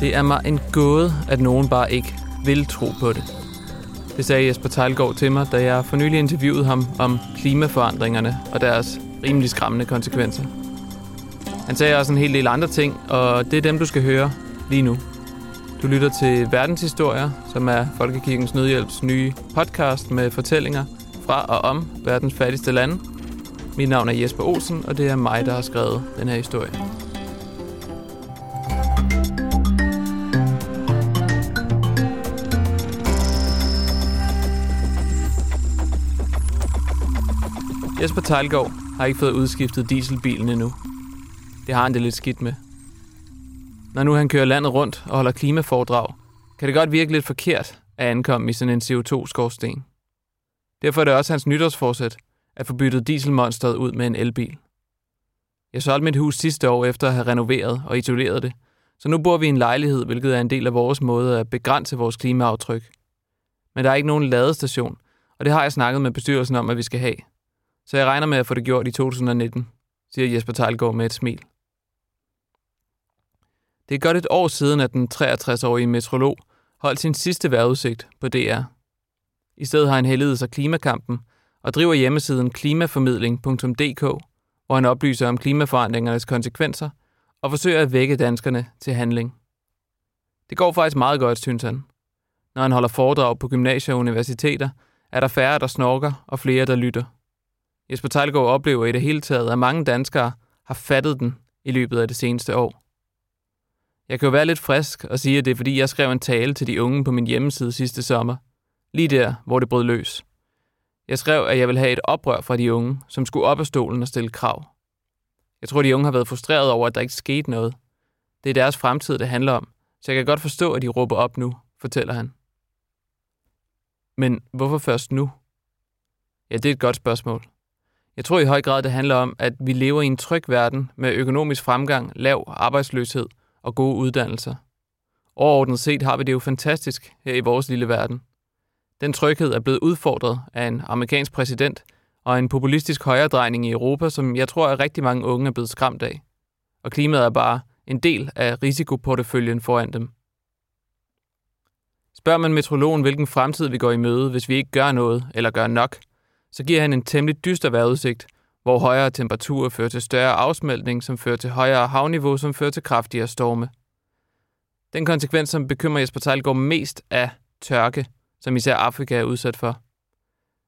Det er mig en gåde, at nogen bare ikke vil tro på det. Det sagde Jesper Tejlgaard til mig, da jeg for nylig interviewede ham om klimaforandringerne og deres rimelig skræmmende konsekvenser. Han sagde også en hel del andre ting, og det er dem, du skal høre lige nu. Du lytter til Verdenshistorier, som er Folkekirkens Nødhjælps nye podcast med fortællinger fra og om verdens fattigste lande. Mit navn er Jesper Olsen, og det er mig, der har skrevet den her historie. Jesper Tejlgaard har ikke fået udskiftet dieselbilen endnu. Det har han det lidt skidt med. Når nu han kører landet rundt og holder klimaforedrag, kan det godt virke lidt forkert at ankomme i sådan en CO2-skorsten. Derfor er det også hans nytårsforsæt at få byttet dieselmonstret ud med en elbil. Jeg solgte mit hus sidste år efter at have renoveret og isoleret det, så nu bor vi i en lejlighed, hvilket er en del af vores måde at begrænse vores klimaaftryk. Men der er ikke nogen ladestation, og det har jeg snakket med bestyrelsen om, at vi skal have. Så jeg regner med at få det gjort i 2019, siger Jesper Tejlgaard med et smil. Det er godt et år siden, at den 63-årige metrolog holdt sin sidste vejrudsigt på DR. I stedet har han hældet sig klimakampen og driver hjemmesiden klimaformidling.dk, hvor han oplyser om klimaforandringernes konsekvenser og forsøger at vække danskerne til handling. Det går faktisk meget godt, synes han. Når han holder foredrag på gymnasier og universiteter, er der færre, der snorker og flere, der lytter. Jesper Tejlgaard oplever i det hele taget, at mange danskere har fattet den i løbet af det seneste år. Jeg kan jo være lidt frisk og sige, at det er fordi, jeg skrev en tale til de unge på min hjemmeside sidste sommer. Lige der, hvor det brød løs. Jeg skrev, at jeg vil have et oprør fra de unge, som skulle op af stolen og stille krav. Jeg tror, de unge har været frustreret over, at der ikke skete noget. Det er deres fremtid, det handler om, så jeg kan godt forstå, at de råber op nu, fortæller han. Men hvorfor først nu? Ja, det er et godt spørgsmål. Jeg tror i høj grad, det handler om, at vi lever i en tryg verden med økonomisk fremgang, lav arbejdsløshed og gode uddannelser. Overordnet set har vi det jo fantastisk her i vores lille verden. Den tryghed er blevet udfordret af en amerikansk præsident og en populistisk højredrejning i Europa, som jeg tror, at rigtig mange unge er blevet skræmt af. Og klimaet er bare en del af risikoporteføljen foran dem. Spørger man metrologen, hvilken fremtid vi går i møde, hvis vi ikke gør noget eller gør nok, så giver han en temmelig dyster vejrudsigt, hvor højere temperaturer fører til større afsmeltning, som fører til højere havniveau, som fører til kraftigere storme. Den konsekvens, som bekymrer Jesper Tejlgaard mest, er tørke, som især Afrika er udsat for.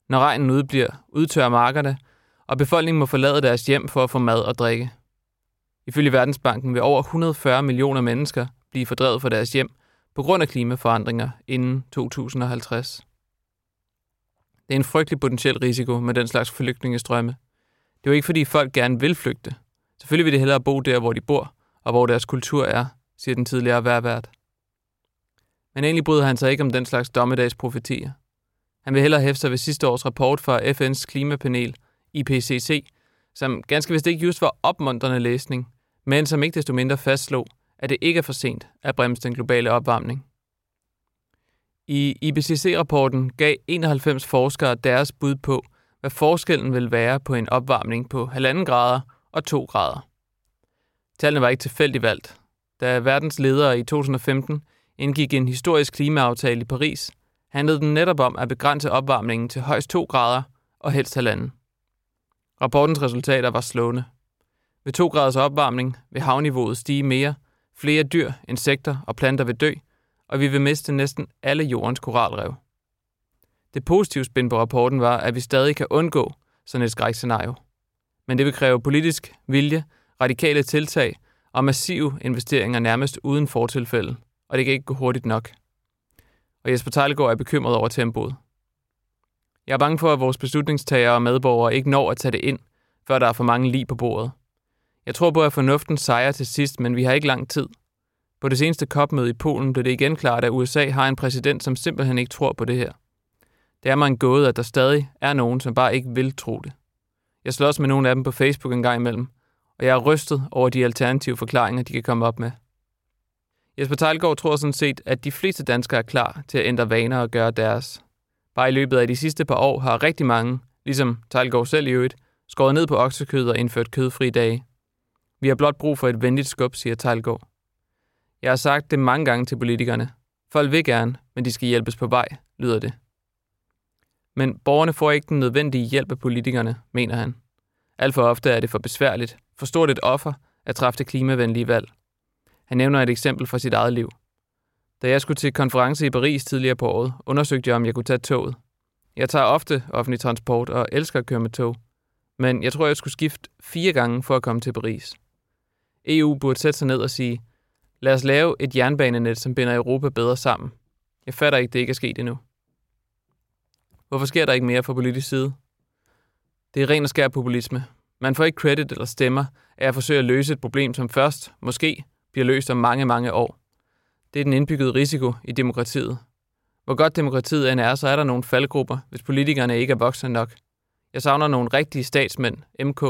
Når regnen udbliver, udtørrer markerne, og befolkningen må forlade deres hjem for at få mad og drikke. Ifølge Verdensbanken vil over 140 millioner mennesker blive fordrevet fra deres hjem på grund af klimaforandringer inden 2050. Det er en frygtelig potentiel risiko med den slags flygtningestrømme. Det er jo ikke, fordi folk gerne vil flygte. Selvfølgelig vil de hellere bo der, hvor de bor, og hvor deres kultur er, siger den tidligere værvært. Men egentlig bryder han sig ikke om den slags dommedagsprofetier. Han vil hellere hæfte sig ved sidste års rapport fra FN's klimapanel, IPCC, som ganske vist ikke just var opmuntrende læsning, men som ikke desto mindre fastslog, at det ikke er for sent at bremse den globale opvarmning. I IPCC-rapporten gav 91 forskere deres bud på, hvad forskellen vil være på en opvarmning på 1,5 grader og 2 grader. Tallene var ikke tilfældigt valgt. Da verdens ledere i 2015 indgik en historisk klimaaftale i Paris, handlede den netop om at begrænse opvarmningen til højst 2 grader og helst halvanden. Rapportens resultater var slående. Ved 2 graders opvarmning vil havniveauet stige mere, flere dyr, insekter og planter vil dø, og vi vil miste næsten alle jordens koralrev. Det positive spin på rapporten var, at vi stadig kan undgå sådan et skrækscenario. Men det vil kræve politisk vilje, radikale tiltag og massive investeringer nærmest uden fortilfælde, og det kan ikke gå hurtigt nok. Og Jesper Tejlgaard er bekymret over tempoet. Jeg er bange for, at vores beslutningstagere og medborgere ikke når at tage det ind, før der er for mange lige på bordet. Jeg tror på, at fornuften sejrer til sidst, men vi har ikke lang tid. På det seneste COP-møde i Polen blev det igen klart, at USA har en præsident, som simpelthen ikke tror på det her. Det er mig en gåde, at der stadig er nogen, som bare ikke vil tro det. Jeg slås med nogle af dem på Facebook en gang imellem, og jeg er rystet over de alternative forklaringer, de kan komme op med. Jesper Tejlgaard tror sådan set, at de fleste danskere er klar til at ændre vaner og gøre deres. Bare i løbet af de sidste par år har rigtig mange, ligesom Tejlgaard selv i øvrigt, skåret ned på oksekød og indført kødfri dage. Vi har blot brug for et venligt skub, siger Tejlgaard. Jeg har sagt det mange gange til politikerne. Folk vil gerne, men de skal hjælpes på vej, lyder det. Men borgerne får ikke den nødvendige hjælp af politikerne, mener han. Alt for ofte er det for besværligt, for stort et offer at træffe det klimavenlige valg. Han nævner et eksempel fra sit eget liv. Da jeg skulle til konference i Paris tidligere på året, undersøgte jeg, om jeg kunne tage toget. Jeg tager ofte offentlig transport og elsker at køre med tog, men jeg tror, jeg skulle skifte fire gange for at komme til Paris. EU burde sætte sig ned og sige, lad os lave et jernbanenet, som binder Europa bedre sammen. Jeg fatter ikke, det ikke er sket endnu. Hvorfor sker der ikke mere fra politisk side? Det er ren og skær populisme. Man får ikke credit eller stemmer af at forsøge at løse et problem, som først, måske, bliver løst om mange, mange år. Det er den indbyggede risiko i demokratiet. Hvor godt demokratiet end er, så er der nogle faldgrupper, hvis politikerne ikke er voksne nok. Jeg savner nogle rigtige statsmænd, MK,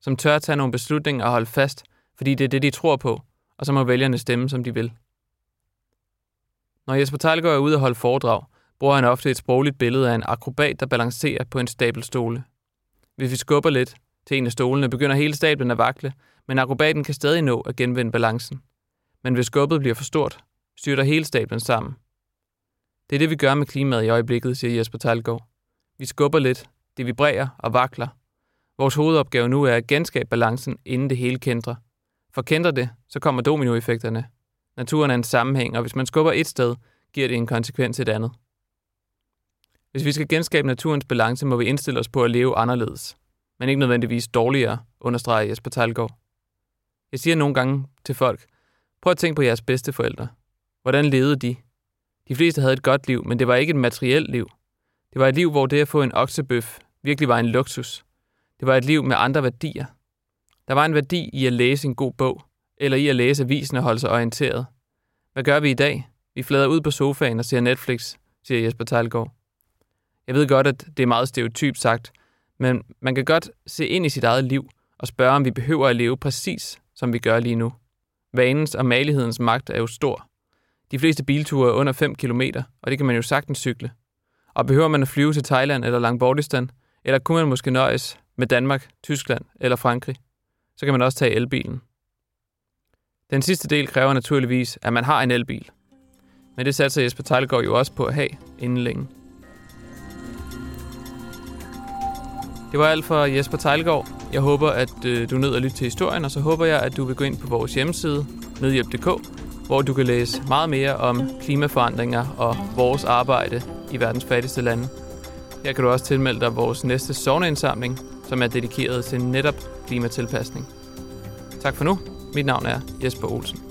som tør at tage nogle beslutninger og holde fast, fordi det er det, de tror på, og så må vælgerne stemme, som de vil. Når Jesper Tejlgaard er ude og holde foredrag, bruger han ofte et sprogligt billede af en akrobat, der balancerer på en stabelstole. Hvis vi skubber lidt til en af stolene, begynder hele stablen at vakle, men akrobaten kan stadig nå at genvinde balancen. Men hvis skubbet bliver for stort, styrter hele stablen sammen. Det er det, vi gør med klimaet i øjeblikket, siger Jesper Talgaard. Vi skubber lidt, det vibrerer og vakler. Vores hovedopgave nu er at genskabe balancen, inden det hele kendrer. For kender det, så kommer dominoeffekterne. Naturen er en sammenhæng, og hvis man skubber et sted, giver det en konsekvens et andet. Hvis vi skal genskabe naturens balance, må vi indstille os på at leve anderledes. Men ikke nødvendigvis dårligere, understreger Jesper Talgaard. Jeg siger nogle gange til folk, prøv at tænke på jeres bedste forældre. Hvordan levede de? De fleste havde et godt liv, men det var ikke et materielt liv. Det var et liv, hvor det at få en oksebøf virkelig var en luksus. Det var et liv med andre værdier. Der var en værdi i at læse en god bog, eller i at læse avisen og holde sig orienteret. Hvad gør vi i dag? Vi flader ud på sofaen og ser Netflix, siger Jesper Talgaard. Jeg ved godt, at det er meget stereotypt sagt, men man kan godt se ind i sit eget liv og spørge, om vi behøver at leve præcis, som vi gør lige nu. Vanens og malighedens magt er jo stor. De fleste bilture er under 5 km, og det kan man jo sagtens cykle. Og behøver man at flyve til Thailand eller Langbordistan, eller kunne man måske nøjes med Danmark, Tyskland eller Frankrig, så kan man også tage elbilen. Den sidste del kræver naturligvis, at man har en elbil. Men det satser Jesper Tejlgaard jo også på at have inden længe. Det var alt for Jesper Tejlgaard. Jeg håber, at øh, du nød at lytte til historien, og så håber jeg, at du vil gå ind på vores hjemmeside, medhjælp.dk, hvor du kan læse meget mere om klimaforandringer og vores arbejde i verdens fattigste lande. Her kan du også tilmelde dig vores næste sovneindsamling, som er dedikeret til netop klimatilpasning. Tak for nu. Mit navn er Jesper Olsen.